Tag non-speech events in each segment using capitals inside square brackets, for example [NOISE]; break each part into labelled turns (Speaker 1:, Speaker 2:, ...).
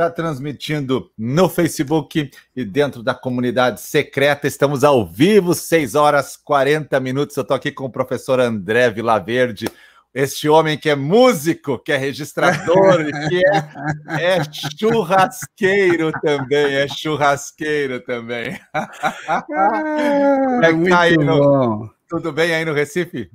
Speaker 1: está transmitindo no Facebook e dentro da comunidade secreta. Estamos ao vivo, 6 horas 40 minutos. Eu estou aqui com o professor André Vilaverde, este homem que é músico, que é registrador, que é, é, churrasqueiro também, é churrasqueiro também. Ah, é muito tá no, Tudo bem aí no Recife?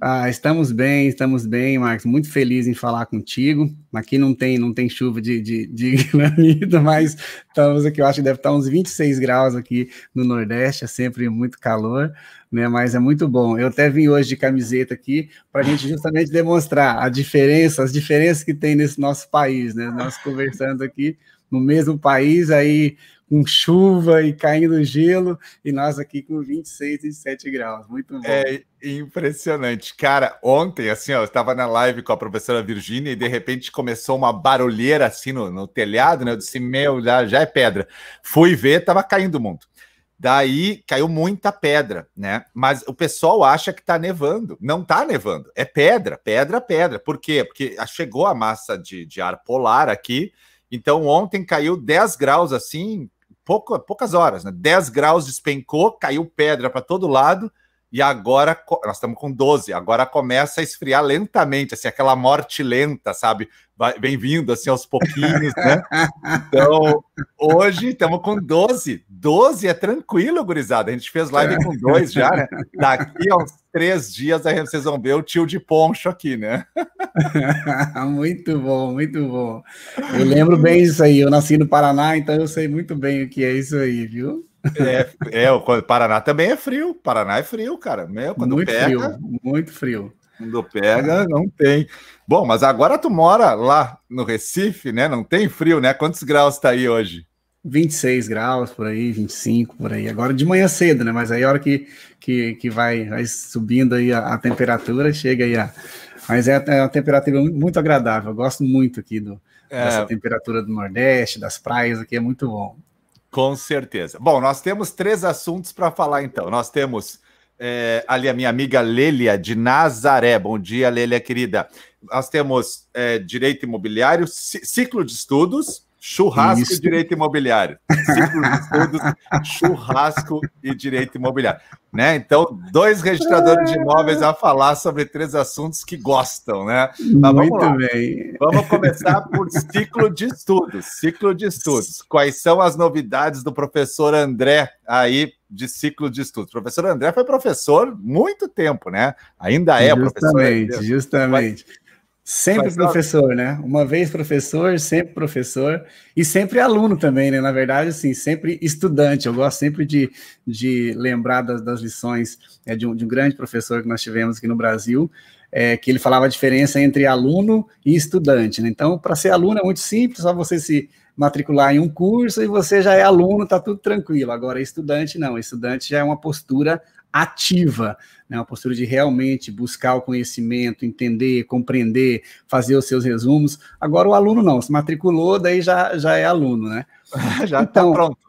Speaker 2: Ah, estamos bem, estamos bem, Marcos. Muito feliz em falar contigo. Aqui não tem, não tem chuva de, de, de [LAUGHS] granito, mas estamos aqui. Eu acho que deve estar uns 26 graus aqui no Nordeste. É sempre muito calor, né? Mas é muito bom. Eu até vim hoje de camiseta aqui para a gente justamente demonstrar a diferença, as diferenças que tem nesse nosso país, né? Nós conversando aqui no mesmo país, aí com chuva e caindo gelo, e nós aqui com 26, 27 graus. Muito bom.
Speaker 1: É impressionante. Cara, ontem, assim, ó, eu estava na live com a professora Virgínia e de repente começou uma barulheira assim no, no telhado, né? Eu disse, meu, já, já é pedra. Fui ver, tava caindo o mundo. Daí caiu muita pedra, né? Mas o pessoal acha que tá nevando. Não tá nevando, é pedra, pedra, pedra. Por quê? Porque chegou a massa de, de ar polar aqui. Então ontem caiu 10 graus assim, pouco, poucas horas, né? 10 graus despencou, caiu pedra para todo lado, e agora nós estamos com 12, agora começa a esfriar lentamente, assim, aquela morte lenta, sabe? Vem vindo assim aos pouquinhos, né? [LAUGHS] Então, hoje estamos com 12. 12 é tranquilo, gurizada. A gente fez live com dois já, né? Daqui a uns três dias aí vocês vão ver o tio de poncho aqui, né? [LAUGHS]
Speaker 2: muito bom, muito bom. Eu lembro bem disso aí. Eu nasci no Paraná, então eu sei muito bem o que é isso aí, viu?
Speaker 1: É, é o Paraná também é frio. Paraná é frio, cara. Meu, quando
Speaker 2: muito
Speaker 1: pega,
Speaker 2: frio, muito frio.
Speaker 1: Quando pega, não tem. Bom, mas agora tu mora lá no Recife, né? Não tem frio, né? Quantos graus tá aí hoje?
Speaker 2: 26 graus por aí, 25 por aí. Agora de manhã cedo, né? Mas aí a hora que, que, que vai, vai subindo aí a, a temperatura, chega aí a. Mas é, é uma temperatura muito agradável. Eu gosto muito aqui do, é... dessa temperatura do Nordeste, das praias aqui, é muito bom.
Speaker 1: Com certeza. Bom, nós temos três assuntos para falar então. Nós temos é, ali a minha amiga Lélia de Nazaré. Bom dia, Lélia, querida. Nós temos é, direito imobiliário, ciclo de estudos, Churrasco Isso. e direito imobiliário. Ciclo de estudos, churrasco e direito imobiliário. Né? Então, dois registradores de imóveis a falar sobre três assuntos que gostam, né?
Speaker 2: Mas Muito vamos bem.
Speaker 1: Vamos começar por ciclo de estudos. Ciclo de estudos. Quais são as novidades do professor André aí de ciclo de estudos? O professor André foi professor muito tempo, né? Ainda é
Speaker 2: justamente, professor. Justamente, justamente. Sempre Mas, professor, né? Uma vez professor, sempre professor, e sempre aluno também, né? Na verdade, assim, sempre estudante. Eu gosto sempre de, de lembrar das, das lições é, de, um, de um grande professor que nós tivemos aqui no Brasil, é, que ele falava a diferença entre aluno e estudante. Né? Então, para ser aluno é muito simples, só você se matricular em um curso e você já é aluno, tá tudo tranquilo. Agora, estudante não, estudante já é uma postura ativa, né, uma postura de realmente buscar o conhecimento, entender, compreender, fazer os seus resumos. Agora o aluno não, se matriculou, daí já, já é aluno, né? [LAUGHS]
Speaker 1: já está então, pronto.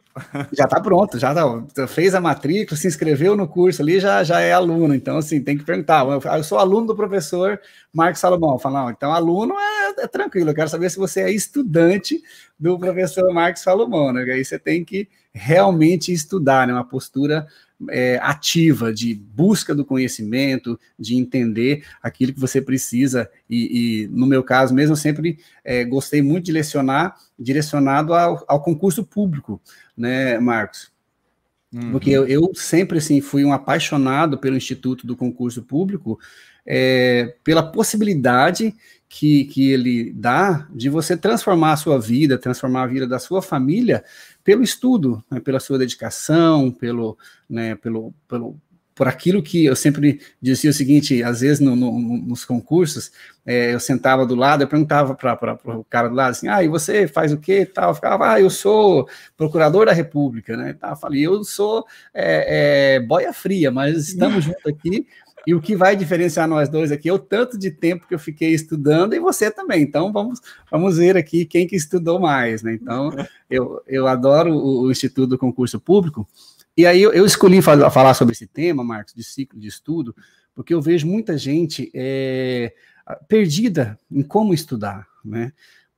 Speaker 2: Já está pronto, já tá, fez a matrícula, se inscreveu no curso ali, já, já é aluno. Então, assim, tem que perguntar. Eu, eu sou aluno do professor Marcos Salomão. Fala, não, então aluno é, é, tranquilo, eu quero saber se você é estudante do professor Marcos Salomão, né? Aí você tem que realmente estudar, né? Uma postura é, ativa de busca do conhecimento, de entender aquilo que você precisa. E, e no meu caso mesmo, eu sempre é, gostei muito de lecionar direcionado ao, ao concurso público, né, Marcos? Uhum. Porque eu, eu, sempre assim fui um apaixonado pelo Instituto do Concurso Público, é, pela possibilidade que, que ele dá de você transformar a sua vida, transformar a vida da sua família pelo estudo, né, pela sua dedicação, pelo, né, pelo, pelo, por aquilo que eu sempre dizia o seguinte, às vezes no, no, nos concursos, é, eu sentava do lado, eu perguntava para o cara do lado assim, ah, e você faz o quê tal? Eu ficava, ah, eu sou procurador da República, né? Tá, eu falei, eu sou é, é, boia fria, mas estamos juntos aqui e o que vai diferenciar nós dois aqui é o tanto de tempo que eu fiquei estudando e você também. Então vamos, vamos ver aqui quem que estudou mais, né? Então eu, eu adoro o, o Instituto do Concurso Público. E aí eu, eu escolhi falar, falar sobre esse tema, Marcos, de ciclo de estudo, porque eu vejo muita gente é, perdida em como estudar, né?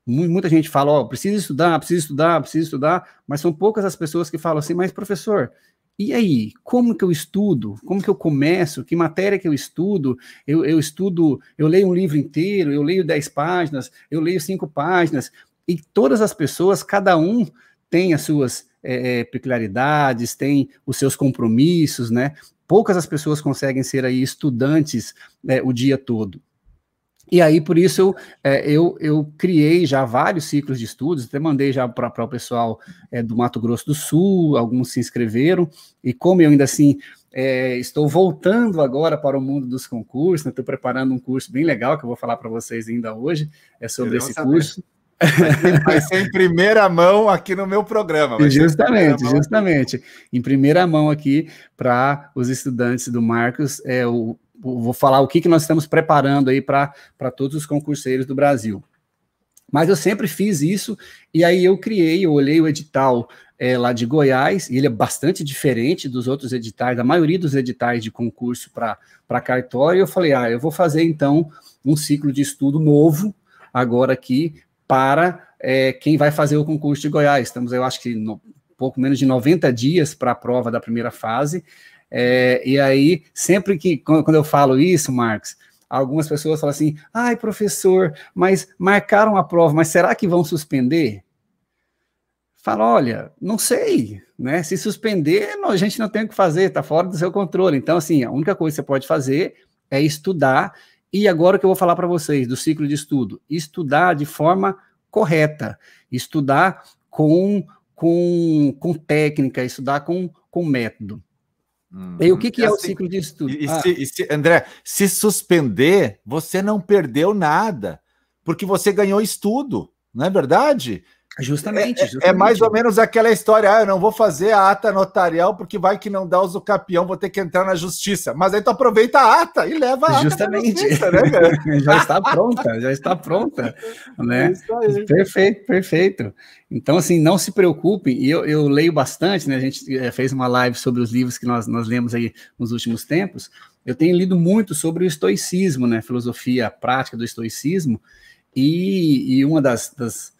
Speaker 2: muita gente fala, ó, oh, estudar, precisa estudar, precisa estudar, mas são poucas as pessoas que falam assim, mas professor, e aí, como que eu estudo? Como que eu começo? Que matéria que eu estudo? Eu, eu estudo, eu leio um livro inteiro, eu leio 10 páginas, eu leio cinco páginas, e todas as pessoas, cada um tem as suas é, peculiaridades, tem os seus compromissos, né? Poucas as pessoas conseguem ser aí estudantes né, o dia todo. E aí, por isso, eu, é, eu, eu criei já vários ciclos de estudos, até mandei já para o pessoal é, do Mato Grosso do Sul, alguns se inscreveram, e como eu ainda assim é, estou voltando agora para o mundo dos concursos, estou né, preparando um curso bem legal que eu vou falar para vocês ainda hoje, é sobre esse saber. curso.
Speaker 1: Vai ser, em primeira mão aqui no meu programa.
Speaker 2: justamente, justamente. Em primeira mão aqui para os estudantes do Marcos, é o vou falar o que, que nós estamos preparando aí para todos os concurseiros do Brasil. Mas eu sempre fiz isso, e aí eu criei, eu olhei o edital é, lá de Goiás, e ele é bastante diferente dos outros editais, da maioria dos editais de concurso para cartório, e eu falei, ah, eu vou fazer então um ciclo de estudo novo, agora aqui, para é, quem vai fazer o concurso de Goiás. Estamos, eu acho que no, pouco menos de 90 dias para a prova da primeira fase, é, e aí, sempre que, quando eu falo isso, Marcos, algumas pessoas falam assim: ai, professor, mas marcaram a prova, mas será que vão suspender? Fala, olha, não sei, né? Se suspender, a gente não tem o que fazer, está fora do seu controle. Então, assim, a única coisa que você pode fazer é estudar. E agora que eu vou falar para vocês do ciclo de estudo, estudar de forma correta, estudar com, com, com técnica, estudar com, com método. Hum. E o que, que é, é assim, o ciclo de estudo?
Speaker 1: E, ah. se, e se, André, se suspender, você não perdeu nada, porque você ganhou estudo, não é verdade?
Speaker 2: Justamente,
Speaker 1: é, justamente, é, mais ou menos aquela história: ah, eu não vou fazer a ata notarial porque vai que não dá o capião, vou ter que entrar na justiça. Mas aí tu aproveita a ata e leva a ata.
Speaker 2: Justamente. Justiça, né, [LAUGHS] já está pronta, já está pronta. Né? É perfeito, perfeito. Então, assim, não se preocupem, e eu, eu leio bastante, né? A gente eh, fez uma live sobre os livros que nós, nós lemos aí nos últimos tempos. Eu tenho lido muito sobre o estoicismo, né? Filosofia prática do estoicismo, e, e uma das, das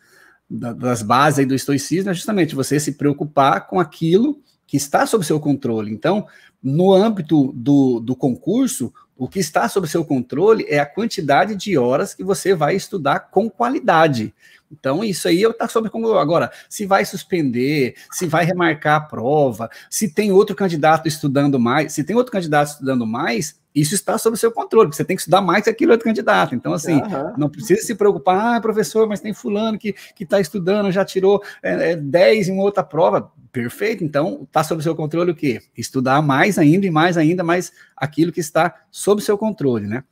Speaker 2: das bases do estoicismo é justamente você se preocupar com aquilo que está sob seu controle. Então, no âmbito do, do concurso, o que está sob seu controle é a quantidade de horas que você vai estudar com qualidade. Então, isso aí está sob controle. Agora, se vai suspender, se vai remarcar a prova, se tem outro candidato estudando mais, se tem outro candidato estudando mais, isso está sob seu controle, você tem que estudar mais que aquele outro candidato. Então, assim, uhum. não precisa se preocupar, ah, professor, mas tem fulano que está estudando, já tirou é, é, 10 em outra prova. Perfeito, então está sob seu controle o quê? Estudar mais ainda e mais ainda, mais aquilo que está sob seu controle, né?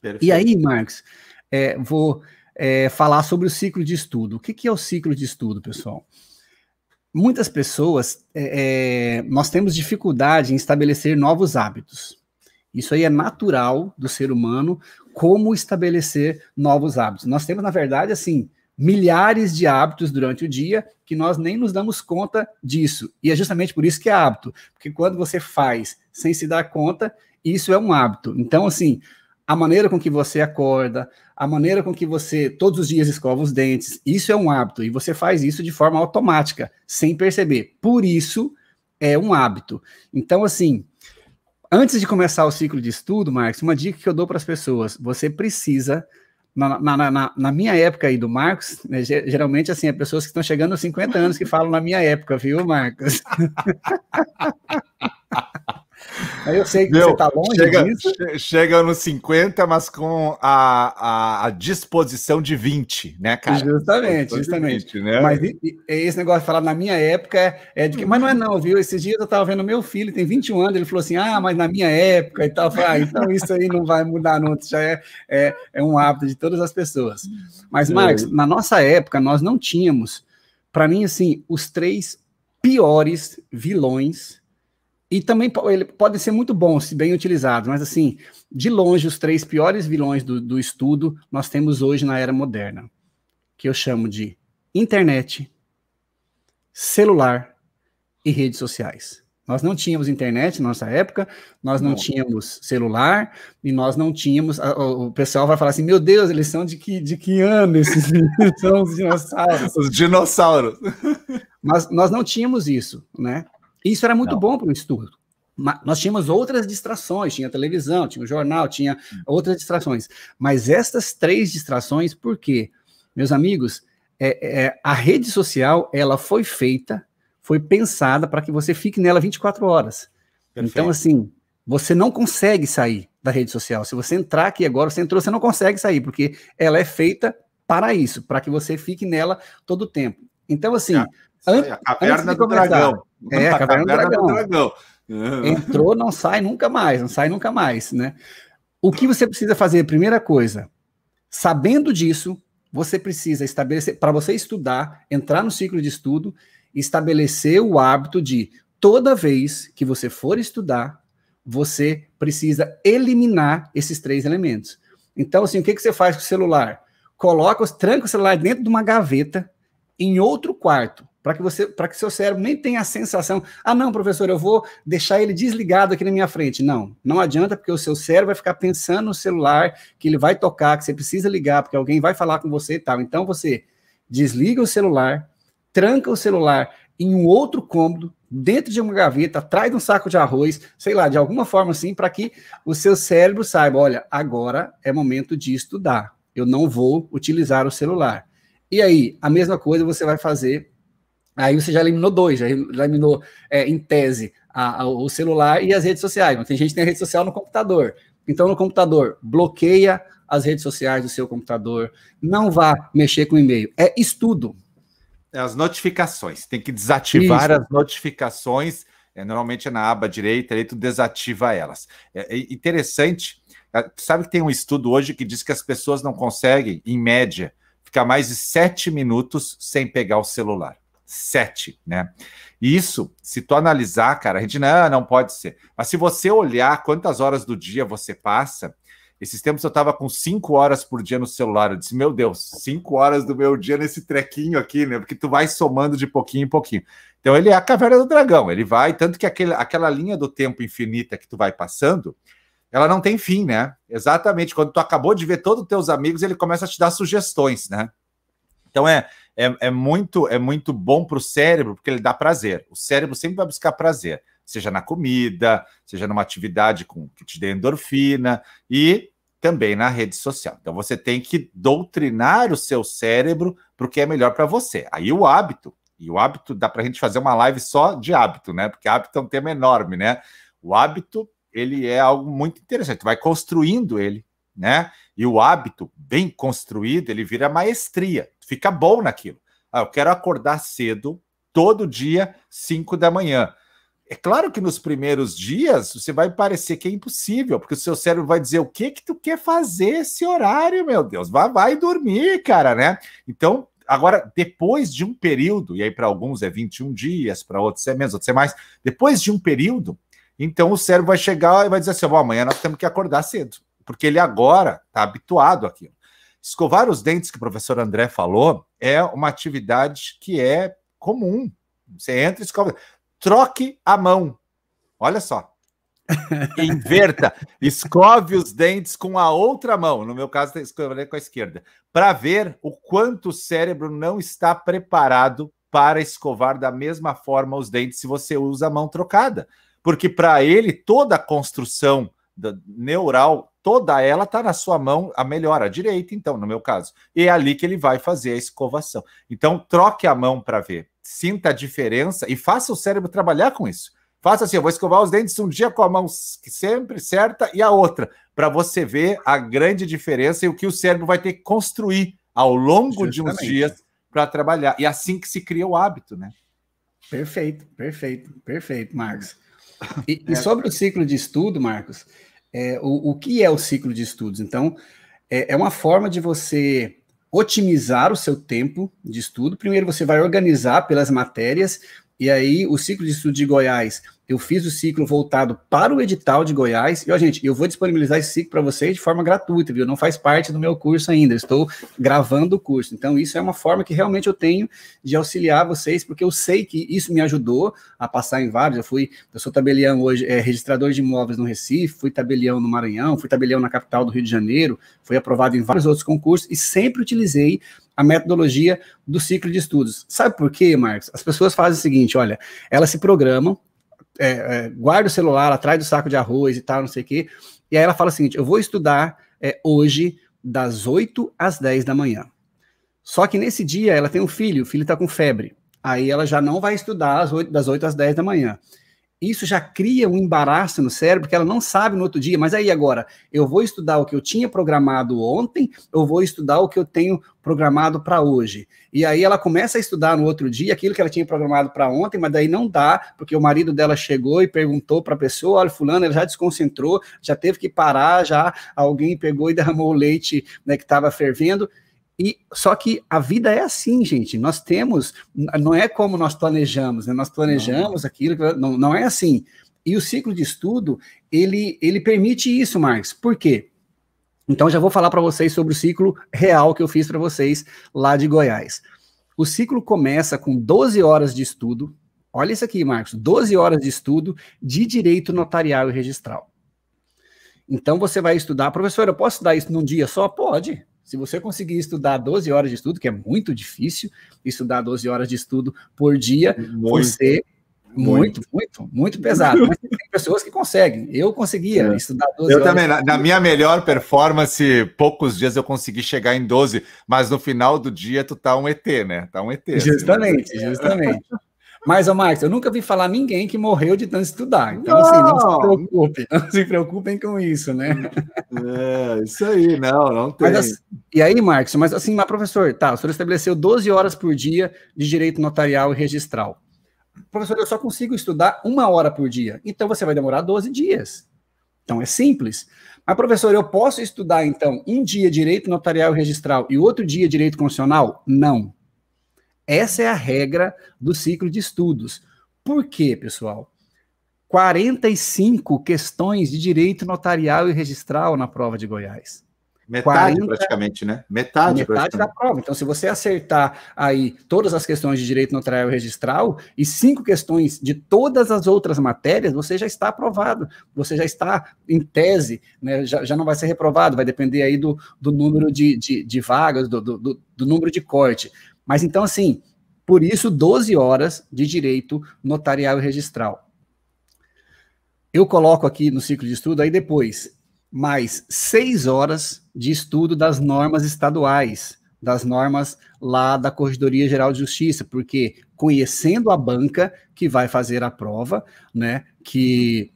Speaker 2: Perfeito. E aí, Marcos, é, vou é, falar sobre o ciclo de estudo. O que, que é o ciclo de estudo, pessoal? Muitas pessoas, é, é, nós temos dificuldade em estabelecer novos hábitos. Isso aí é natural do ser humano, como estabelecer novos hábitos. Nós temos, na verdade, assim, milhares de hábitos durante o dia que nós nem nos damos conta disso. E é justamente por isso que é hábito, porque quando você faz sem se dar conta, isso é um hábito. Então, assim, a maneira com que você acorda, a maneira com que você todos os dias escova os dentes, isso é um hábito e você faz isso de forma automática, sem perceber. Por isso é um hábito. Então, assim, Antes de começar o ciclo de estudo, Marcos, uma dica que eu dou para as pessoas: você precisa, na, na, na, na, minha época aí do Marcos, né, geralmente assim, é pessoas que estão chegando aos 50 anos que falam na minha época, viu, Marcos? [LAUGHS] Eu sei que Meu, você está longe
Speaker 1: chega, disso. Chega nos 50, mas com a, a, a, disposição de 20, né, cara?
Speaker 2: Justamente, justamente. 20, né? Mas e, e, esse negócio de falar na minha época é, é de que, mas não é não, viu? Esses dias eu estava vendo meu filho, tem 21 anos, ele falou assim, ah, mas na minha época e tal. Falei, ah, então isso aí não vai mudar não, já é, é, é um hábito de todas as pessoas. Mas, Marcos, na nossa época, nós não tínhamos, para mim, assim, os três piores vilões e também ele pode ser muito bom se bem utilizado, mas assim, de longe, os três piores vilões do, do estudo nós temos hoje na era moderna, que eu chamo de internet, celular e redes sociais. Nós não tínhamos internet na nossa época, nós não, não. tínhamos celular e nós não tínhamos. O pessoal vai falar assim: meu Deus, eles são de que, de que ano esses [LAUGHS] são os dinossauros?
Speaker 1: Os dinossauros.
Speaker 2: Mas nós não tínhamos isso, né? Isso era muito não. bom para o estudo. Nós tínhamos outras distrações, tinha televisão, tinha o jornal, tinha hum. outras distrações. Mas estas três distrações, por quê? Meus amigos, é, é, a rede social ela foi feita foi pensada para que você fique nela 24 horas. Perfeito. Então, assim, você não consegue sair da rede social. Se você entrar aqui agora, você entrou, você não consegue sair, porque ela é feita para isso, para que você fique nela todo o tempo. Então, assim. É,
Speaker 1: an a caverna do começar, dragão.
Speaker 2: É, [LAUGHS] a caverna, caverna do, dragão. do dragão. Uhum. Entrou, não sai nunca mais, não sai nunca mais, né? O que você precisa fazer? Primeira coisa, sabendo disso, você precisa estabelecer, para você estudar, entrar no ciclo de estudo, estabelecer o hábito de toda vez que você for estudar, você precisa eliminar esses três elementos. Então, assim, o que, que você faz com o celular? Coloca, tranca o celular dentro de uma gaveta em outro quarto, para que você, para que seu cérebro nem tenha a sensação, ah, não, professor, eu vou deixar ele desligado aqui na minha frente. Não, não adianta, porque o seu cérebro vai ficar pensando no celular, que ele vai tocar, que você precisa ligar, porque alguém vai falar com você e tal. Então você desliga o celular, tranca o celular em um outro cômodo, dentro de uma gaveta, atrás de um saco de arroz, sei lá, de alguma forma assim, para que o seu cérebro saiba: olha, agora é momento de estudar, eu não vou utilizar o celular. E aí, a mesma coisa você vai fazer. Aí você já eliminou dois, já eliminou é, em tese a, a, o celular e as redes sociais. Mas tem gente que tem rede social no computador. Então, no computador, bloqueia as redes sociais do seu computador, não vá mexer com e-mail. É estudo.
Speaker 1: É as notificações. Tem que desativar Isso. as notificações. É, normalmente é na aba direita, aí tu desativa elas. É, é interessante. É, sabe que tem um estudo hoje que diz que as pessoas não conseguem, em média, ficar mais de sete minutos sem pegar o celular. Sete, né? Isso, se tu analisar, cara, a gente não, não pode ser. Mas se você olhar quantas horas do dia você passa, esses tempos eu estava com cinco horas por dia no celular. Eu disse, meu Deus, cinco horas do meu dia nesse trequinho aqui, né? Porque tu vai somando de pouquinho em pouquinho. Então ele é a caverna do dragão. Ele vai, tanto que aquele, aquela linha do tempo infinita que tu vai passando, ela não tem fim, né? Exatamente. Quando tu acabou de ver todos os teus amigos, ele começa a te dar sugestões, né? Então é, é, é muito é muito bom para o cérebro, porque ele dá prazer. O cérebro sempre vai buscar prazer seja na comida, seja numa atividade com, que te dê endorfina e também na rede social. Então você tem que doutrinar o seu cérebro para o que é melhor para você. Aí o hábito, e o hábito dá para a gente fazer uma live só de hábito, né? Porque hábito é um tema enorme, né? O hábito ele é algo muito interessante. Vai construindo ele, né? E o hábito bem construído ele vira maestria. fica bom naquilo. Ah, eu quero acordar cedo todo dia, 5 da manhã. É claro que nos primeiros dias você vai parecer que é impossível, porque o seu cérebro vai dizer o que que tu quer fazer esse horário, meu Deus, vai, vai dormir, cara, né? Então, agora, depois de um período, e aí para alguns é 21 dias, para outros é menos, outros é mais, depois de um período, então o cérebro vai chegar e vai dizer assim: bom, amanhã nós temos que acordar cedo, porque ele agora está habituado àquilo. Escovar os dentes, que o professor André falou, é uma atividade que é comum. Você entra e escova troque a mão. Olha só. [LAUGHS] Inverta, escove os dentes com a outra mão. No meu caso, escove com a esquerda, para ver o quanto o cérebro não está preparado para escovar da mesma forma os dentes se você usa a mão trocada. Porque para ele, toda a construção neural, toda ela está na sua mão, a melhor, a direita, então, no meu caso. E é ali que ele vai fazer a escovação. Então, troque a mão para ver sinta a diferença e faça o cérebro trabalhar com isso. Faça assim, eu vou escovar os dentes um dia com a mão sempre certa e a outra, para você ver a grande diferença e o que o cérebro vai ter que construir ao longo Justamente. de uns dias para trabalhar. E assim que se cria o hábito, né?
Speaker 2: Perfeito, perfeito, perfeito, Marcos. E, e sobre o ciclo de estudo, Marcos, é, o, o que é o ciclo de estudos? Então, é, é uma forma de você otimizar o seu tempo de estudo. Primeiro, você vai organizar pelas matérias, e aí o ciclo de estudo de Goiás eu fiz o ciclo voltado para o edital de Goiás. E, ó, gente, eu vou disponibilizar esse ciclo para vocês de forma gratuita, viu? Não faz parte do meu curso ainda, estou gravando o curso. Então, isso é uma forma que realmente eu tenho de auxiliar vocês, porque eu sei que isso me ajudou a passar em vários. Eu fui, eu sou tabelião hoje, é, registrador de imóveis no Recife, fui tabelião no Maranhão, fui tabelião na capital do Rio de Janeiro, fui aprovado em vários outros concursos e sempre utilizei a metodologia do ciclo de estudos. Sabe por quê, Marcos? As pessoas fazem o seguinte: olha, elas se programam, é, é, guarda o celular atrás do saco de arroz e tal, não sei o quê. E aí ela fala o seguinte: eu vou estudar é, hoje das 8 às 10 da manhã. Só que nesse dia ela tem um filho, o filho está com febre. Aí ela já não vai estudar 8, das 8 às 10 da manhã isso já cria um embaraço no cérebro, porque ela não sabe no outro dia, mas aí agora, eu vou estudar o que eu tinha programado ontem, eu vou estudar o que eu tenho programado para hoje. E aí ela começa a estudar no outro dia aquilo que ela tinha programado para ontem, mas daí não dá, porque o marido dela chegou e perguntou para a pessoa, olha, fulano, ela já desconcentrou, já teve que parar, já alguém pegou e [LAUGHS] derramou o leite né, que estava fervendo, e só que a vida é assim, gente. Nós temos, não é como nós planejamos, né? Nós planejamos não. aquilo, não, não é assim. E o ciclo de estudo, ele, ele permite isso, Marcos. Por quê? Então já vou falar para vocês sobre o ciclo real que eu fiz para vocês lá de Goiás. O ciclo começa com 12 horas de estudo. Olha isso aqui, Marcos, 12 horas de estudo de direito notarial e registral. Então você vai estudar, professor, eu posso estudar isso num dia só? Pode. Se você conseguir estudar 12 horas de estudo, que é muito difícil estudar 12 horas de estudo por dia, muito, você. Muito, muito, muito pesado. [LAUGHS] Mas tem pessoas que conseguem. Eu conseguia é. estudar
Speaker 1: 12 eu horas. Eu também, na, na, minha melhor performance, poucos dias eu consegui chegar em 12, mas no final do dia tu tá um ET, né? Tá um ET.
Speaker 2: Assim. Justamente, assim. justamente. Mas, ô Marcos, eu nunca vi falar ninguém que morreu de tanto estudar. Então, não. assim, não se preocupem, não se preocupem com isso, né?
Speaker 1: É, isso aí, não, não tem.
Speaker 2: Mas, assim, e aí, Marcos, mas assim, mas professor, tá, o senhor estabeleceu 12 horas por dia de direito notarial e registral. Professor, eu só consigo estudar uma hora por dia. Então, você vai demorar 12 dias. Então, é simples. Mas, professor, eu posso estudar, então, um dia direito notarial e registral e outro dia direito constitucional? Não. Essa é a regra do ciclo de estudos. Por quê, pessoal? 45 questões de direito notarial e registral na prova de Goiás.
Speaker 1: Metade 40, praticamente, né?
Speaker 2: Metade, metade da prova. Então, se você acertar aí todas as questões de direito notarial e registral e cinco questões de todas as outras matérias, você já está aprovado. Você já está em tese, né? já, já não vai ser reprovado, vai depender aí do, do número de, de, de vagas, do, do, do número de corte. Mas então, assim, por isso, 12 horas de direito notarial e registral. Eu coloco aqui no ciclo de estudo, aí depois, mais seis horas de estudo das normas estaduais, das normas lá da Corregedoria Geral de Justiça, porque conhecendo a banca que vai fazer a prova, né, que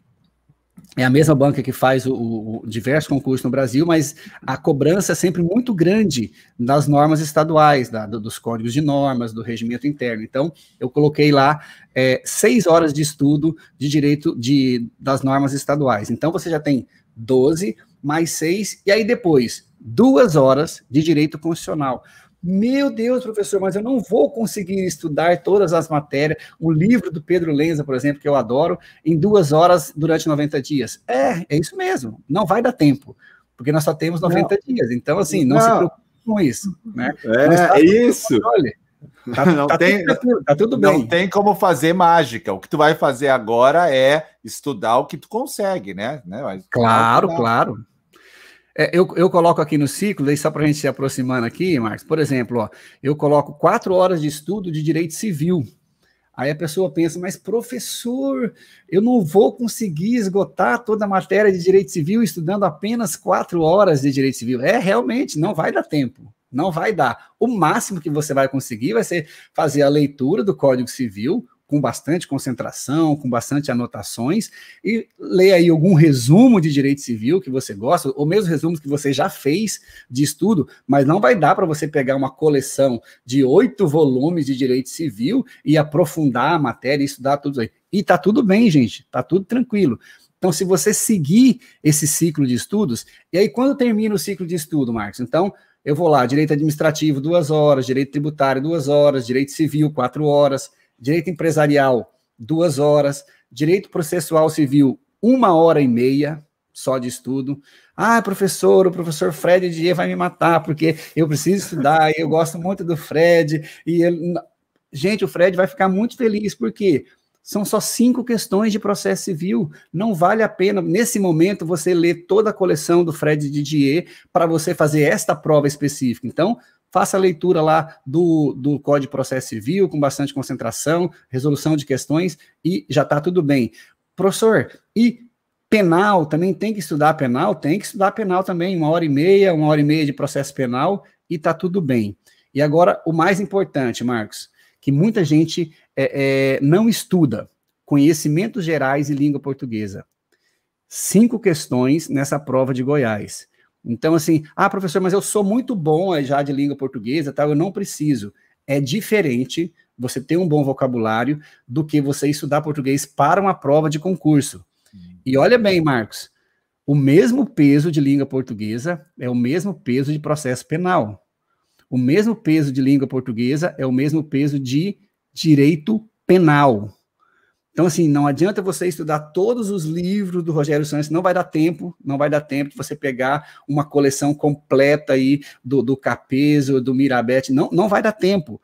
Speaker 2: é a mesma banca que faz o, o, diversos concursos no Brasil, mas a cobrança é sempre muito grande das normas estaduais, da, do, dos códigos de normas, do regimento interno. Então, eu coloquei lá é, seis horas de estudo de direito de, das normas estaduais. Então, você já tem 12 mais seis, e aí depois, duas horas de direito constitucional. Meu Deus, professor, mas eu não vou conseguir estudar todas as matérias. Um livro do Pedro Lenza, por exemplo, que eu adoro, em duas horas durante 90 dias. É, é isso mesmo. Não vai dar tempo, porque nós só temos 90 não. dias. Então, assim, não, não. se preocupe com isso. Né?
Speaker 1: É, tá é isso.
Speaker 2: Tá, [LAUGHS] não tá tem, tudo, tá tudo bem.
Speaker 1: Não tem como fazer mágica. O que tu vai fazer agora é estudar o que tu consegue, né? né?
Speaker 2: Mas, claro, claro. É, eu, eu coloco aqui no ciclo, daí só para a gente se aproximando aqui, Marcos, por exemplo, ó, eu coloco quatro horas de estudo de direito civil. Aí a pessoa pensa, mas professor, eu não vou conseguir esgotar toda a matéria de direito civil estudando apenas quatro horas de direito civil. É, realmente, não vai dar tempo. Não vai dar. O máximo que você vai conseguir vai ser fazer a leitura do Código Civil, com bastante concentração, com bastante anotações, e leia aí algum resumo de direito civil que você gosta, ou mesmo resumos que você já fez de estudo, mas não vai dar para você pegar uma coleção de oito volumes de direito civil e aprofundar a matéria e estudar tudo aí. E tá tudo bem, gente, tá tudo tranquilo. Então, se você seguir esse ciclo de estudos, e aí quando termina o ciclo de estudo, Marcos? Então, eu vou lá, direito administrativo, duas horas, direito tributário, duas horas, direito civil, quatro horas, direito empresarial, duas horas, Direito processual civil, uma hora e meia só de estudo. Ah, professor, o professor Fred Dier vai me matar, porque eu preciso estudar, eu gosto muito do Fred, e ele... Gente, o Fred vai ficar muito feliz, porque são só cinco questões de processo civil. Não vale a pena, nesse momento, você ler toda a coleção do Fred Didier para você fazer esta prova específica. Então, faça a leitura lá do, do Código de Processo Civil, com bastante concentração, resolução de questões, e já está tudo bem. Professor, e penal, também tem que estudar penal? Tem que estudar penal também, uma hora e meia, uma hora e meia de processo penal, e está tudo bem. E agora, o mais importante, Marcos, que muita gente é, é, não estuda conhecimentos gerais e língua portuguesa. Cinco questões nessa prova de Goiás. Então, assim, ah, professor, mas eu sou muito bom já de língua portuguesa, tal, eu não preciso. É diferente você ter um bom vocabulário do que você estudar português para uma prova de concurso. E olha bem, Marcos, o mesmo peso de língua portuguesa é o mesmo peso de processo penal. O mesmo peso de língua portuguesa é o mesmo peso de direito penal. Então, assim, não adianta você estudar todos os livros do Rogério Santos, não vai dar tempo, não vai dar tempo de você pegar uma coleção completa aí do, do Capeso, do Mirabete, não, não vai dar tempo.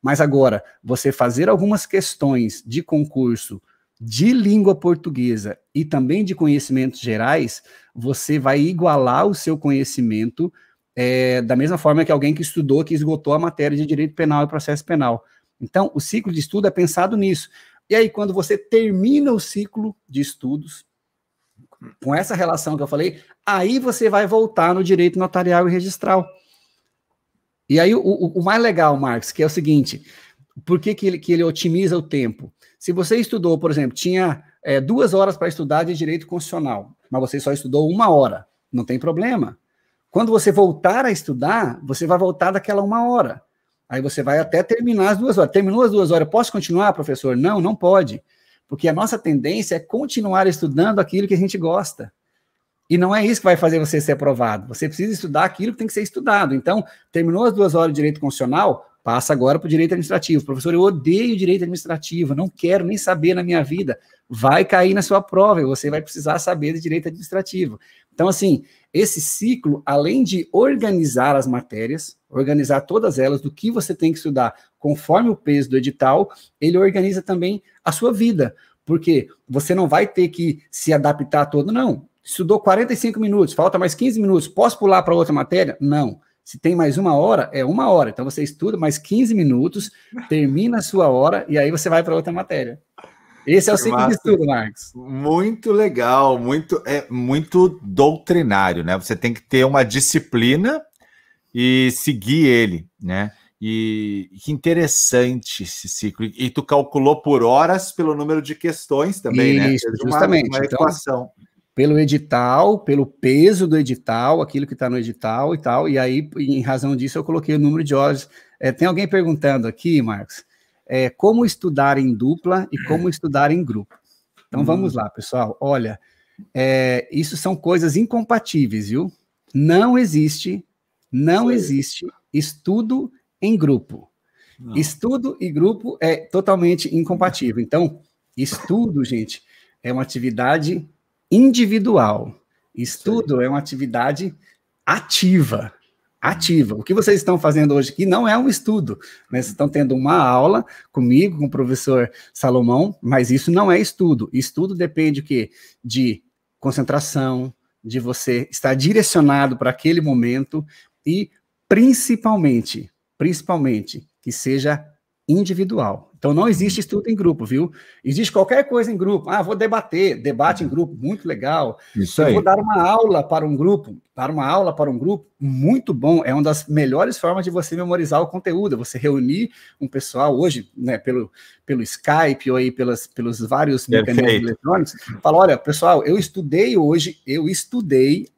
Speaker 2: Mas agora, você fazer algumas questões de concurso de língua portuguesa e também de conhecimentos gerais, você vai igualar o seu conhecimento é, da mesma forma que alguém que estudou, que esgotou a matéria de direito penal e processo penal. Então, o ciclo de estudo é pensado nisso. E aí, quando você termina o ciclo de estudos, com essa relação que eu falei, aí você vai voltar no direito notarial e registral. E aí, o, o, mais legal, Marcos, que é o seguinte: por que, que, ele, que ele otimiza o tempo? Se você estudou, por exemplo, tinha é, duas horas para estudar de direito constitucional, mas você só estudou uma hora, não tem problema. Quando você voltar a estudar, você vai voltar daquela uma hora. Aí você vai até terminar as duas horas. Terminou as duas horas, posso continuar, professor? Não, não pode. Porque a nossa tendência é continuar estudando aquilo que a gente gosta. E não é isso que vai fazer você ser aprovado. Você precisa estudar aquilo que tem que ser estudado. Então, terminou as duas horas de direito constitucional, passa agora para o direito administrativo. Professor, eu odeio direito administrativo, não quero nem saber na minha vida. Vai cair na sua prova e você vai precisar saber de direito administrativo. Então, assim, esse ciclo, além de organizar as matérias, organizar todas elas do que você tem que estudar conforme o peso do edital, ele organiza também a sua vida, porque você não vai ter que se adaptar todo, não. Estudou 45 minutos, falta mais 15 minutos, posso pular para outra matéria? Não. Se tem mais uma hora, é uma hora. Então você estuda mais 15 minutos, termina a sua hora e aí você vai para outra matéria. Esse é o ciclo de estudo, Marcos.
Speaker 1: Muito legal, muito é muito doutrinário, né? Você tem que ter uma disciplina e seguir ele, né? E que interessante esse ciclo. E tu calculou por horas pelo número de questões também,
Speaker 2: né? Isso, né? justamente. Uma, uma então, equação. Então, pelo edital, pelo peso do edital, aquilo que está no edital e tal. E aí, em razão disso, eu coloquei o número de horas. É, tem alguém perguntando aqui, Marcos, é, como estudar em dupla e como estudar em grupo. Então hum. vamos lá, pessoal. Olha, é, isso são coisas incompatíveis, viu? Não existe, não existe estudo em grupo. Não. Estudo e grupo é totalmente incompatível. Então, estudo, gente, é uma atividade individual. Estudo Sim. é uma atividade ativa ativa. O que vocês estão fazendo hoje aqui não é um estudo, né? Vocês estão tendo uma aula comigo, com o professor Salomão, mas isso não é estudo. Estudo depende de quê? De concentração, de você estar direcionado para aquele momento e principalmente, principalmente que seja individual. Então não existe estudo em grupo, viu? Existe qualquer coisa em grupo. Ah, vou debater, debate em grupo, muito legal. Isso aí. Eu vou dar uma aula para um grupo, dar uma aula para um grupo, muito bom. É uma das melhores formas de você memorizar o conteúdo. Você reunir um pessoal hoje, né, pelo, pelo Skype ou aí pelas, pelos vários mecanismos eletrônicos. Fala, olha, pessoal, eu estudei hoje, eu estudei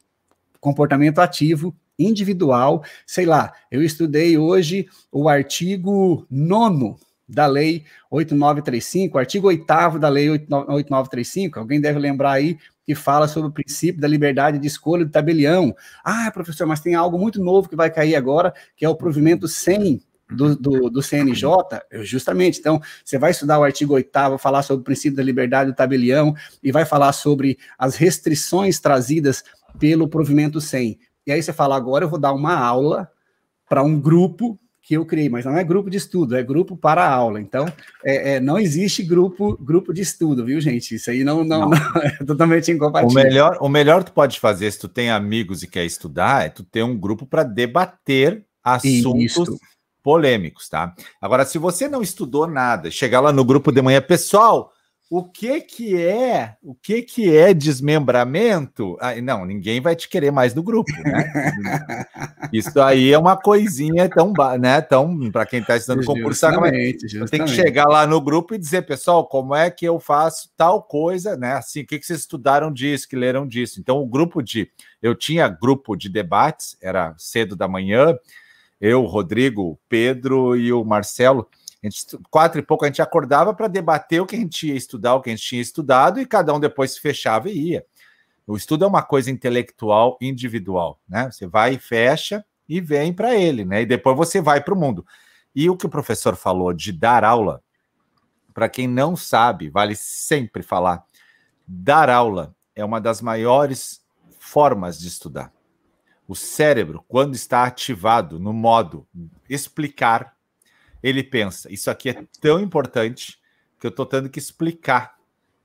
Speaker 2: comportamento ativo individual, sei lá, eu estudei hoje o artigo nono da Lei 8935, artigo 8 da Lei 8935, alguém deve lembrar aí que fala sobre o princípio da liberdade de escolha do tabelião. Ah, professor, mas tem algo muito novo que vai cair agora, que é o provimento sem do, do, do, CNJ, justamente. Então, você vai estudar o artigo 8, falar sobre o princípio da liberdade do tabelião e vai falar sobre as restrições trazidas pelo provimento 100. E aí você fala, agora eu vou dar uma aula para um grupo que eu criei, mas não é grupo de estudo, é grupo para aula. Então, é, é, não existe grupo grupo de estudo, viu, gente? Isso aí não, não, não. não [LAUGHS] é totalmente incompatível.
Speaker 1: O melhor, o melhor que tu pode fazer se tu tem amigos e quer estudar é tu ter um grupo para debater assuntos Isso. polêmicos, tá? Agora, se você não estudou nada, chegar lá no grupo de manhã, pessoal, o que que é? O que que é desmembramento? Ah, não, ninguém vai te querer mais no grupo, né? [LAUGHS] Isso aí é uma coisinha tão, né, tão para quem está estudando concurso, justamente, tem que chegar lá no grupo e dizer, pessoal, como é que eu faço tal coisa, né? Assim, o que que vocês estudaram disso, que leram disso? Então, o grupo de eu tinha grupo de debates, era cedo da manhã, eu, Rodrigo, Pedro e o Marcelo, gente, quatro e pouco a gente acordava para debater o que a gente ia estudar, o que a gente tinha estudado, e cada um depois se fechava e ia. O estudo é uma coisa intelectual individual, né? Você vai e fecha e vem para ele, né? E depois você vai para o mundo. E o que o professor falou de dar aula, para quem não sabe, vale sempre falar: dar aula é uma das maiores formas de estudar. O cérebro, quando está ativado no modo explicar, ele pensa: isso aqui é tão importante que eu estou tendo que explicar.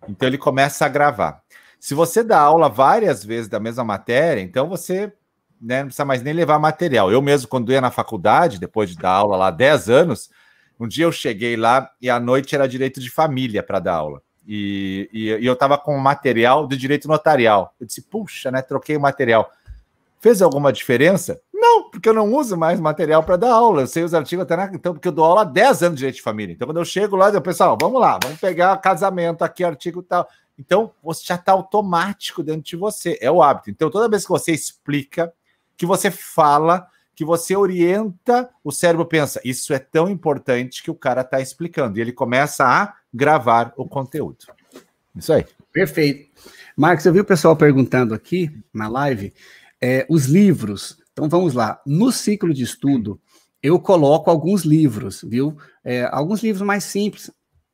Speaker 1: Então ele começa a gravar. Se você dá aula várias vezes da mesma matéria, então você né, não precisa mais nem levar material. Eu mesmo, quando ia na faculdade, depois de dar aula lá 10 anos, um dia eu cheguei lá e à noite era direito de família para dar aula. E, e, e eu estava com material de direito notarial. Eu disse, puxa, né? Troquei o material. Fez alguma diferença? Não, porque eu não uso mais material para dar aula. Eu sei os artigos até na. Então, porque eu dou aula há 10 anos de direito de família. Então, quando eu chego lá, eu pessoal, vamos lá, vamos pegar casamento aqui, artigo tal. Então, você já está automático dentro de você. É o hábito. Então, toda vez que você explica, que você fala, que você orienta, o cérebro pensa: isso é tão importante que o cara está explicando. E ele começa a gravar o conteúdo. Isso aí.
Speaker 2: Perfeito. Marcos, eu vi o pessoal perguntando aqui na live é, os livros. Então vamos lá. No ciclo de estudo, eu coloco alguns livros, viu? É, alguns livros mais simples.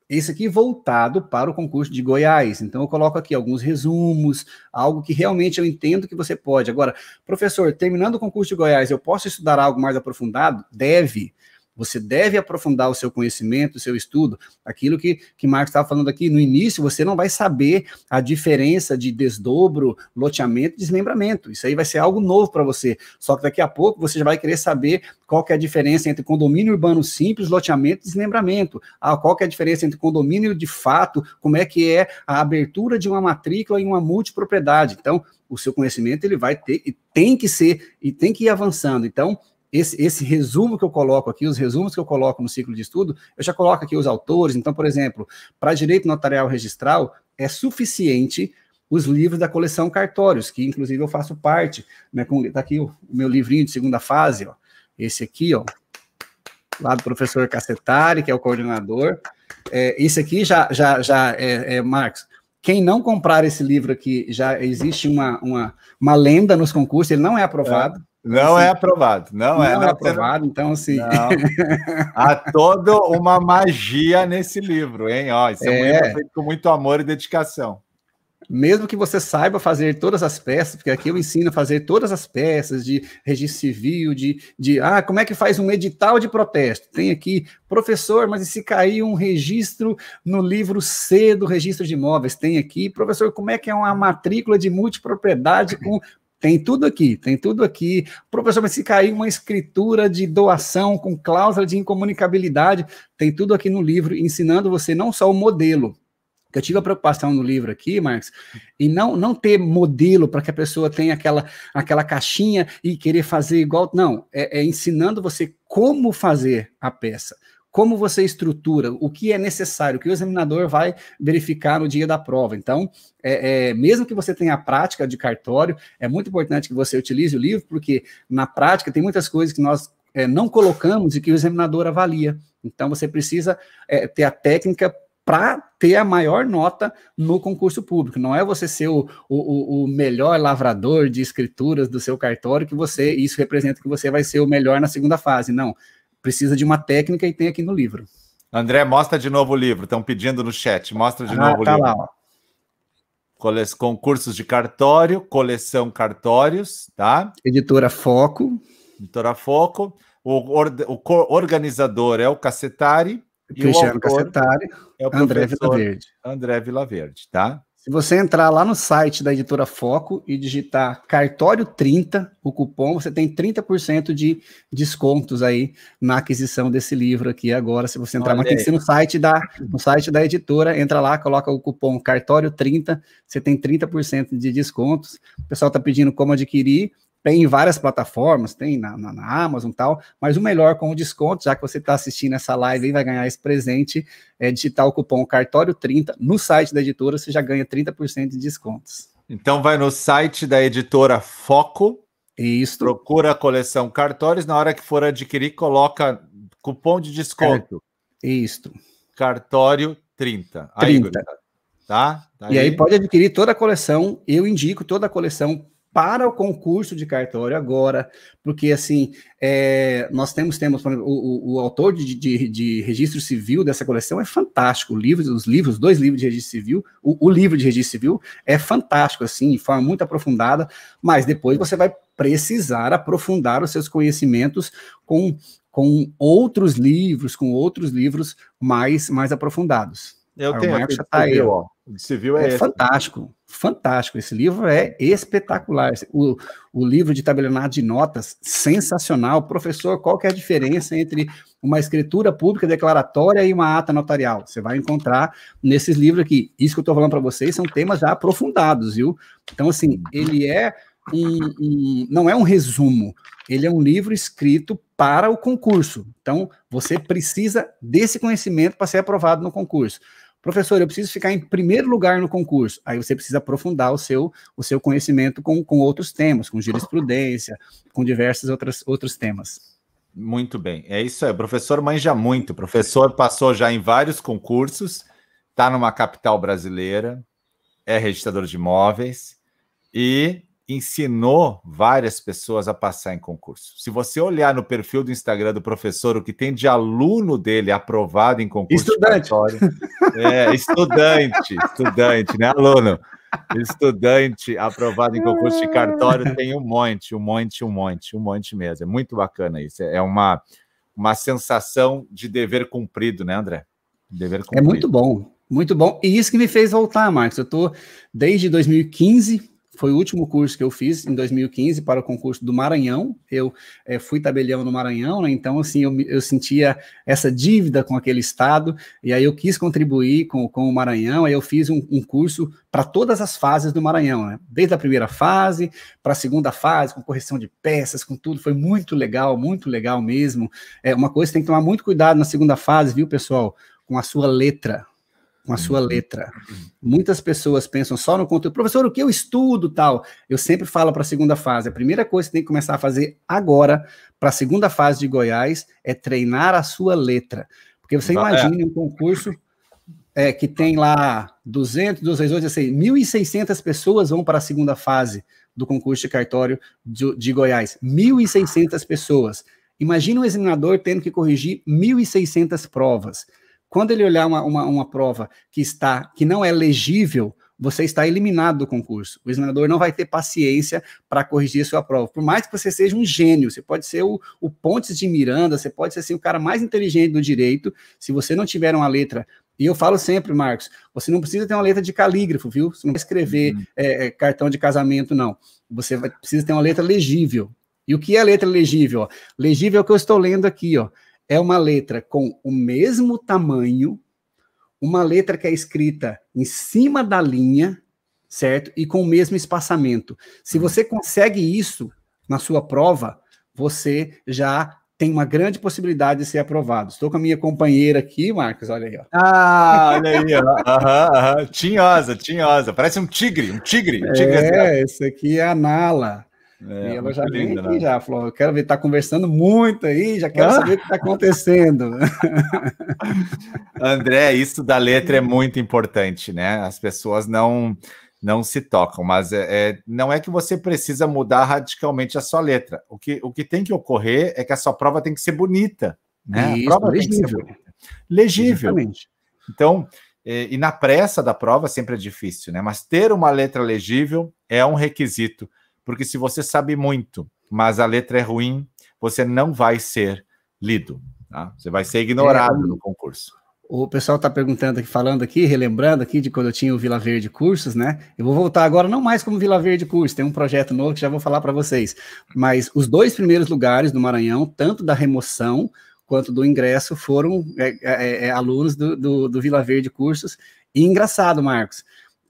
Speaker 2: Esse aqui voltado para o concurso de Goiás. Então, eu coloco aqui alguns resumos, algo que realmente eu entendo que você pode. Agora, professor, terminando o concurso de Goiás, eu posso estudar algo mais aprofundado? Deve. Você deve aprofundar o seu conhecimento, o seu estudo. Aquilo que, que Marcos estava falando aqui no início, você não vai saber a diferença de desdobro, loteamento e desmembramento. Isso aí vai ser algo novo para você. Só que daqui a pouco você já vai querer saber qual que é a diferença entre condomínio urbano simples, loteamento e desmembramento. Ah, qual que é a diferença entre condomínio de fato, como é que é a abertura de uma matrícula em uma multipropriedade. Então, o seu conhecimento ele vai ter e tem que ser e tem que ir avançando. Então, esse, esse resumo que eu coloco aqui, os resumos que eu coloco no ciclo de estudo, eu já coloco aqui os autores. Então, por exemplo, para direito notarial registral, é suficiente os livros da coleção Cartórios, que inclusive eu faço parte. Né, com, tá aqui o, o meu livrinho de segunda fase, ó, esse aqui, ó, lá do professor Cassetari, que é o coordenador. É, esse aqui já, já, já é, é, Marcos. Quem não comprar esse livro aqui, já existe uma, uma, uma lenda nos concursos, ele não é aprovado. É.
Speaker 1: Não assim, é aprovado, não,
Speaker 2: não
Speaker 1: é.
Speaker 2: Não é aprovado, então assim. Não. [LAUGHS]
Speaker 1: Há toda uma magia nesse livro, hein? Ó, isso é, é um livro feito com muito amor e dedicação.
Speaker 2: Mesmo que você saiba fazer todas as peças, porque aqui eu ensino a fazer todas as peças de registro civil, de, de ah, como é que faz um edital de protesto? Tem aqui, professor, mas e se cair um registro no livro C do registro de imóveis? Tem aqui, professor, como é que é uma matrícula de multipropriedade com tem tudo aqui, tem tudo aqui. Professor, mas se cair uma escritura de doação com cláusula de incomunicabilidade, tem tudo aqui no livro, ensinando você não só o modelo. Eu tive a preocupação no livro aqui, Marcos, e não, não ter modelo para que a pessoa tenha aquela, aquela caixinha e querer fazer igual. Não, é, é ensinando você como fazer a peça como você estrutura, o que é necessário, o que o examinador vai verificar no dia da prova. Então, é, é, mesmo que você tenha a prática de cartório, é muito importante que você utilize o livro, porque na prática tem muitas coisas que nós é, não colocamos e que o examinador avalia. Então, você precisa é, ter a técnica para ter a maior nota no concurso público. Não é você ser o, o, o, melhor lavrador de escrituras do seu cartório que você, isso representa que você vai ser o melhor na segunda fase. Não precisa de uma técnica e tem aqui no livro.
Speaker 1: André, mostra de novo o livro. Estão pedindo no chat. Mostra de ah, novo tá o livro. Lá. Cole... Concursos de cartório, coleção cartórios, tá?
Speaker 2: Editora Foco.
Speaker 1: Editora Foco. O, or... o organizador é o Cacetari.
Speaker 2: Cristiano Cacetari.
Speaker 1: É o André Vilaverde. André Vilaverde, tá?
Speaker 2: Se você entrar lá no site da editora Foco e digitar cartório 30, o cupom, você tem 30% de descontos aí na aquisição desse livro aqui agora. Se você entrar, Olha mas tem que ser no site da no site da editora, entra lá, coloca o cupom cartório 30, você tem 30% de descontos. O pessoal está pedindo como adquirir. Tem em várias plataformas, tem na, na, na Amazon e tal, mas o melhor com o desconto, já que você está assistindo essa live e vai ganhar esse presente, é digitar o cupom Cartório30 no site da editora, você já ganha 30% de descontos.
Speaker 1: Então vai no site da editora Foco,
Speaker 2: isso.
Speaker 1: Procura a coleção cartórios, na hora que for adquirir, coloca cupom de desconto.
Speaker 2: É. Isso.
Speaker 1: Cartório 30.
Speaker 2: 30. Aí, tá? tá? E aí pode adquirir toda a coleção. Eu indico toda a coleção para o concurso de cartório agora, porque assim é, nós temos temos exemplo, o, o, autor de, de, de, registro civil dessa coleção é fantástico, o livro, os livros, dois livros de registro civil, o, o, livro de registro civil é fantástico assim, de forma muito aprofundada, mas depois você vai precisar aprofundar os seus conhecimentos com com outros livros, com outros livros mais mais aprofundados.
Speaker 1: Eu tenho aqui tá aí, ó.
Speaker 2: Civil é, é fantástico, fantástico. Esse livro é espetacular. O, o livro de tabelionato de notas, sensacional. Professor, qual que é a diferença entre uma escritura pública declaratória e uma ata notarial? Você vai encontrar nesses livros aqui. Isso que eu estou falando para vocês são temas já aprofundados, viu? Então, assim, ele é um, um, não é um resumo, ele é um livro escrito para o concurso. Então, você precisa desse conhecimento para ser aprovado no concurso. Professor, eu preciso ficar em primeiro lugar no concurso. Aí você precisa aprofundar o seu, o seu conhecimento com, com outros temas, com jurisprudência, com diversos outros, outros temas.
Speaker 1: Muito bem, é isso aí. O professor manja muito. O professor passou já em vários concursos, está numa capital brasileira, é registrador de imóveis e ensinou várias pessoas a passar em concurso. Se você olhar no perfil do Instagram do professor, o que tem de aluno dele aprovado em concurso
Speaker 2: estudante.
Speaker 1: é estudante, [LAUGHS] estudante, né, aluno? Estudante aprovado em concurso de cartório tem um monte, um monte, um monte, um monte mesmo. É muito bacana isso. É uma, uma sensação de dever cumprido, né, André?
Speaker 2: Dever cumprido. É muito bom, muito bom. E isso que me fez voltar, Marcos. Eu estou desde 2015 foi o último curso que eu fiz em 2015 para o concurso do Maranhão. Eu é, fui tabelião no Maranhão, né? então assim eu, eu, sentia essa dívida com aquele estado e aí eu quis contribuir com, com o Maranhão. Aí eu fiz um, um curso para todas as fases do Maranhão, né? desde a primeira fase para a segunda fase, com correção de peças, com tudo. Foi muito legal, muito legal mesmo. É uma coisa que tem que tomar muito cuidado na segunda fase, viu, pessoal? Com a sua letra com a sua uhum. letra. Muitas pessoas pensam só no conteúdo. Professor, o que eu estudo tal? Eu sempre falo para a segunda fase. A primeira coisa que tem que começar a fazer agora, para a segunda fase de Goiás, é treinar a sua letra. Porque você imagine um concurso é, que tem lá 200, 218, 1.600 pessoas vão para a segunda fase do concurso de cartório de, de Goiás. 1.600 pessoas. Imagina um examinador tendo que corrigir 1.600 provas. Quando ele olhar uma, uma, uma prova que está que não é legível, você está eliminado do concurso. O examinador não vai ter paciência para corrigir a sua prova. Por mais que você seja um gênio, você pode ser o, o Pontes de Miranda, você pode ser assim, o cara mais inteligente do direito, se você não tiver uma letra. E eu falo sempre, Marcos, você não precisa ter uma letra de calígrafo, viu? Você não vai escrever uhum. é, é cartão de casamento, não. Você vai, precisa ter uma letra legível. E o que é letra legível? Legível é o que eu estou lendo aqui, ó é uma letra com o mesmo tamanho, uma letra que é escrita em cima da linha, certo? E com o mesmo espaçamento. Se uhum. você consegue isso na sua prova, você já tem uma grande possibilidade de ser aprovado. Estou com a minha companheira aqui, Marcos, olha aí. Ó.
Speaker 1: Ah, olha aí, ó. [LAUGHS] Aham, aham. Tinhosa, tinhosa. Parece um tigre, um tigre. Um tigre
Speaker 2: é, esse aqui é a Nala. É, e ela já vem linda, aqui, né? já falou: eu quero ver, tá conversando muito aí, já quero ah? saber o que está acontecendo. [LAUGHS]
Speaker 1: André, isso da letra é muito importante, né? As pessoas não não se tocam, mas é, é, não é que você precisa mudar radicalmente a sua letra. O que, o que tem que ocorrer é que a sua prova tem que ser bonita. Né? Isso, a prova legível. legível. Exatamente. Então, e, e na pressa da prova sempre é difícil, né? Mas ter uma letra legível é um requisito, porque se você sabe muito, mas a letra é ruim, você não vai ser lido. Tá? Você vai ser ignorado é, no concurso.
Speaker 2: O pessoal está perguntando aqui, falando aqui, relembrando aqui de quando eu tinha o Vila Verde Cursos, né? Eu vou voltar agora não mais como Vila Verde Cursos, tem um projeto novo que já vou falar para vocês. Mas os dois primeiros lugares do Maranhão, tanto da remoção quanto do ingresso, foram é, é, é, alunos do, do, do Vila Verde Cursos. E engraçado, Marcos,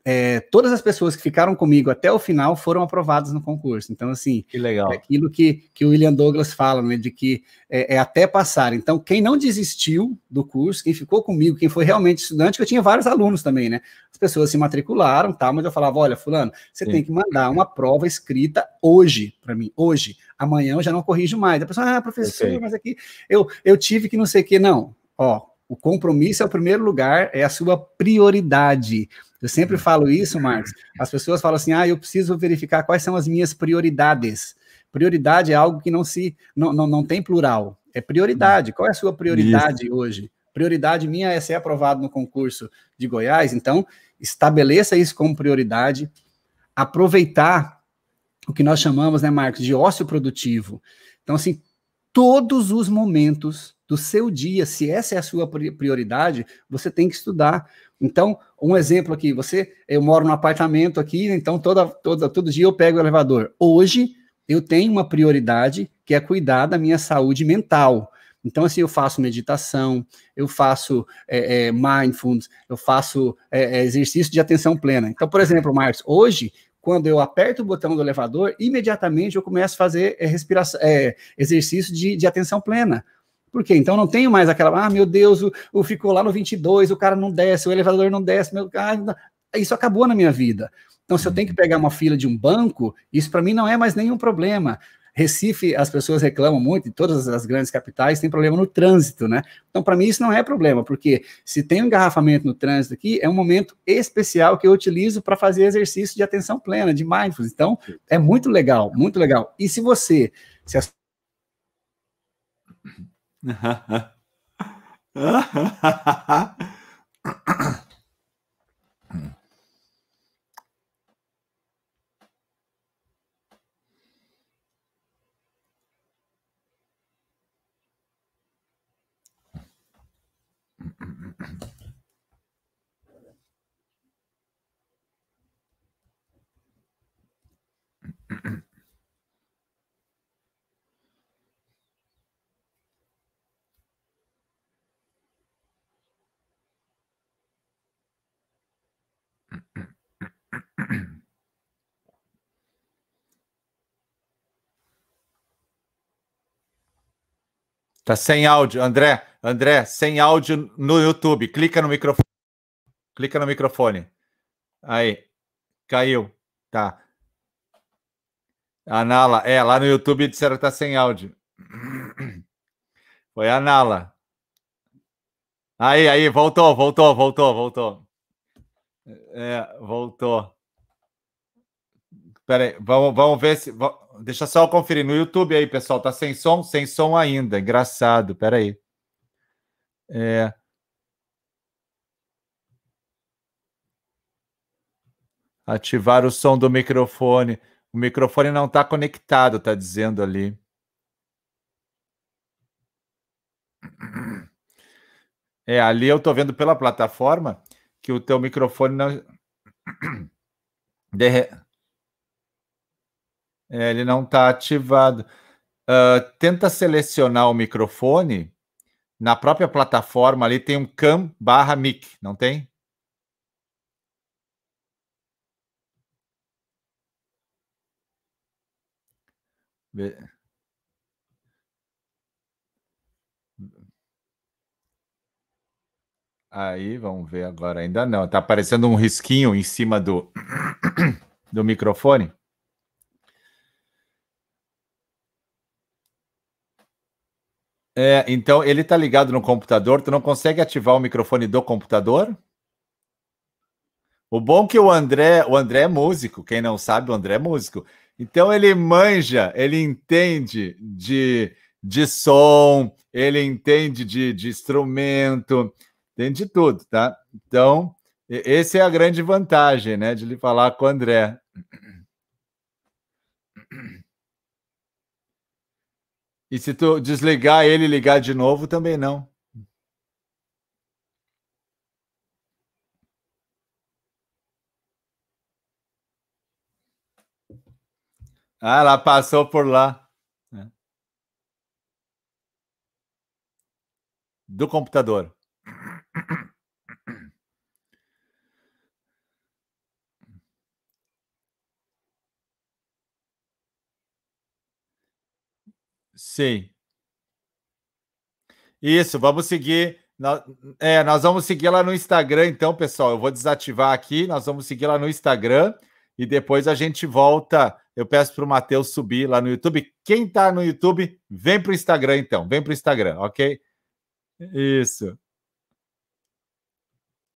Speaker 2: é, todas as pessoas que ficaram comigo até o final foram aprovadas no concurso. Então, assim,
Speaker 1: que legal.
Speaker 2: É aquilo que, que o William Douglas fala, né, de que é, é, até passar. Então, quem não desistiu do curso, quem ficou comigo, quem foi realmente estudante, que eu tinha vários alunos também, né? As pessoas se matricularam, tá? Mas eu falava, olha, fulano, você Sim. tem que mandar uma prova escrita hoje para mim, hoje. Amanhã eu já não corrijo mais. A pessoa, ah, professor, mas aqui eu, eu tive que não sei o que. Não, ó, o compromisso é o primeiro lugar, é a sua prioridade. Eu sempre falo isso, Marcos. As pessoas falam assim: ah, eu preciso verificar quais são as minhas prioridades. Prioridade é algo que não se não, não, não tem plural. É prioridade. Qual é a sua prioridade isso. hoje? Prioridade minha é ser aprovado no concurso de Goiás. Então, estabeleça isso como prioridade. Aproveitar o que nós chamamos, né, Marcos, de ócio produtivo. Então, assim, todos os momentos do seu dia, se essa é a sua prioridade, você tem que estudar. Então, um exemplo aqui, você, eu moro num apartamento aqui, então toda, toda, todo dia eu pego o elevador. Hoje eu tenho uma prioridade que é cuidar da minha saúde mental. Então, assim, eu faço meditação, eu faço é, é, mindfulness, eu faço é, é exercício de atenção plena. Então, por exemplo, Marcos, hoje, quando eu aperto o botão do elevador, imediatamente eu começo a fazer é, respiração, é, exercício de, de atenção plena. Por quê? Então não tenho mais aquela, ah, meu Deus, o, o ficou lá no 22, o cara não desce, o elevador não desce, meu cara, isso acabou na minha vida. Então, se eu tenho que pegar uma fila de um banco, isso para mim não é mais nenhum problema. Recife, as pessoas reclamam muito, em todas as grandes capitais tem problema no trânsito, né? Então, para mim, isso não é problema, porque se tem um engarrafamento no trânsito aqui, é um momento especial que eu utilizo para fazer exercício de atenção plena, de mindfulness. Então, é muito legal, muito legal. E se você, se mm-hmm [CLEARS THROAT]
Speaker 1: Tá sem áudio, André. André, sem áudio no YouTube. Clica no microfone. Clica no microfone. Aí. Caiu. Tá. A Nala, é, lá no YouTube disseram que tá sem áudio. Foi a Nala. Aí, aí, voltou, voltou, voltou, voltou. É, voltou. Espera aí, vamos, vamos ver se. Deixa só eu conferir no YouTube aí, pessoal. Tá sem som? Sem som ainda. Engraçado. Espera aí. É... Ativar o som do microfone. O microfone não está conectado, tá dizendo ali. É, ali eu tô vendo pela plataforma que o teu microfone não. De... É, ele não está ativado. Uh, tenta selecionar o microfone. Na própria plataforma ali tem um cam barra mic, não tem? Aí, vamos ver agora. Ainda não. Está aparecendo um risquinho em cima do, [COUGHS] do microfone. É, então ele está ligado no computador, tu não consegue ativar o microfone do computador? O bom é que o André, o André é músico, quem não sabe, o André é músico. Então ele manja, ele entende de, de som, ele entende de, de instrumento, entende de tudo, tá? Então, essa é a grande vantagem, né, de lhe falar com o André. E se tu desligar ele e ligar de novo, também não. Ah, ela passou por lá. É. Do computador. Sim. Isso, vamos seguir. É, nós vamos seguir lá no Instagram, então, pessoal. Eu vou desativar aqui, nós vamos seguir lá no Instagram e depois a gente volta. Eu peço para o Matheus subir lá no YouTube. Quem está no YouTube, vem para o Instagram, então. Vem para o Instagram, ok? Isso.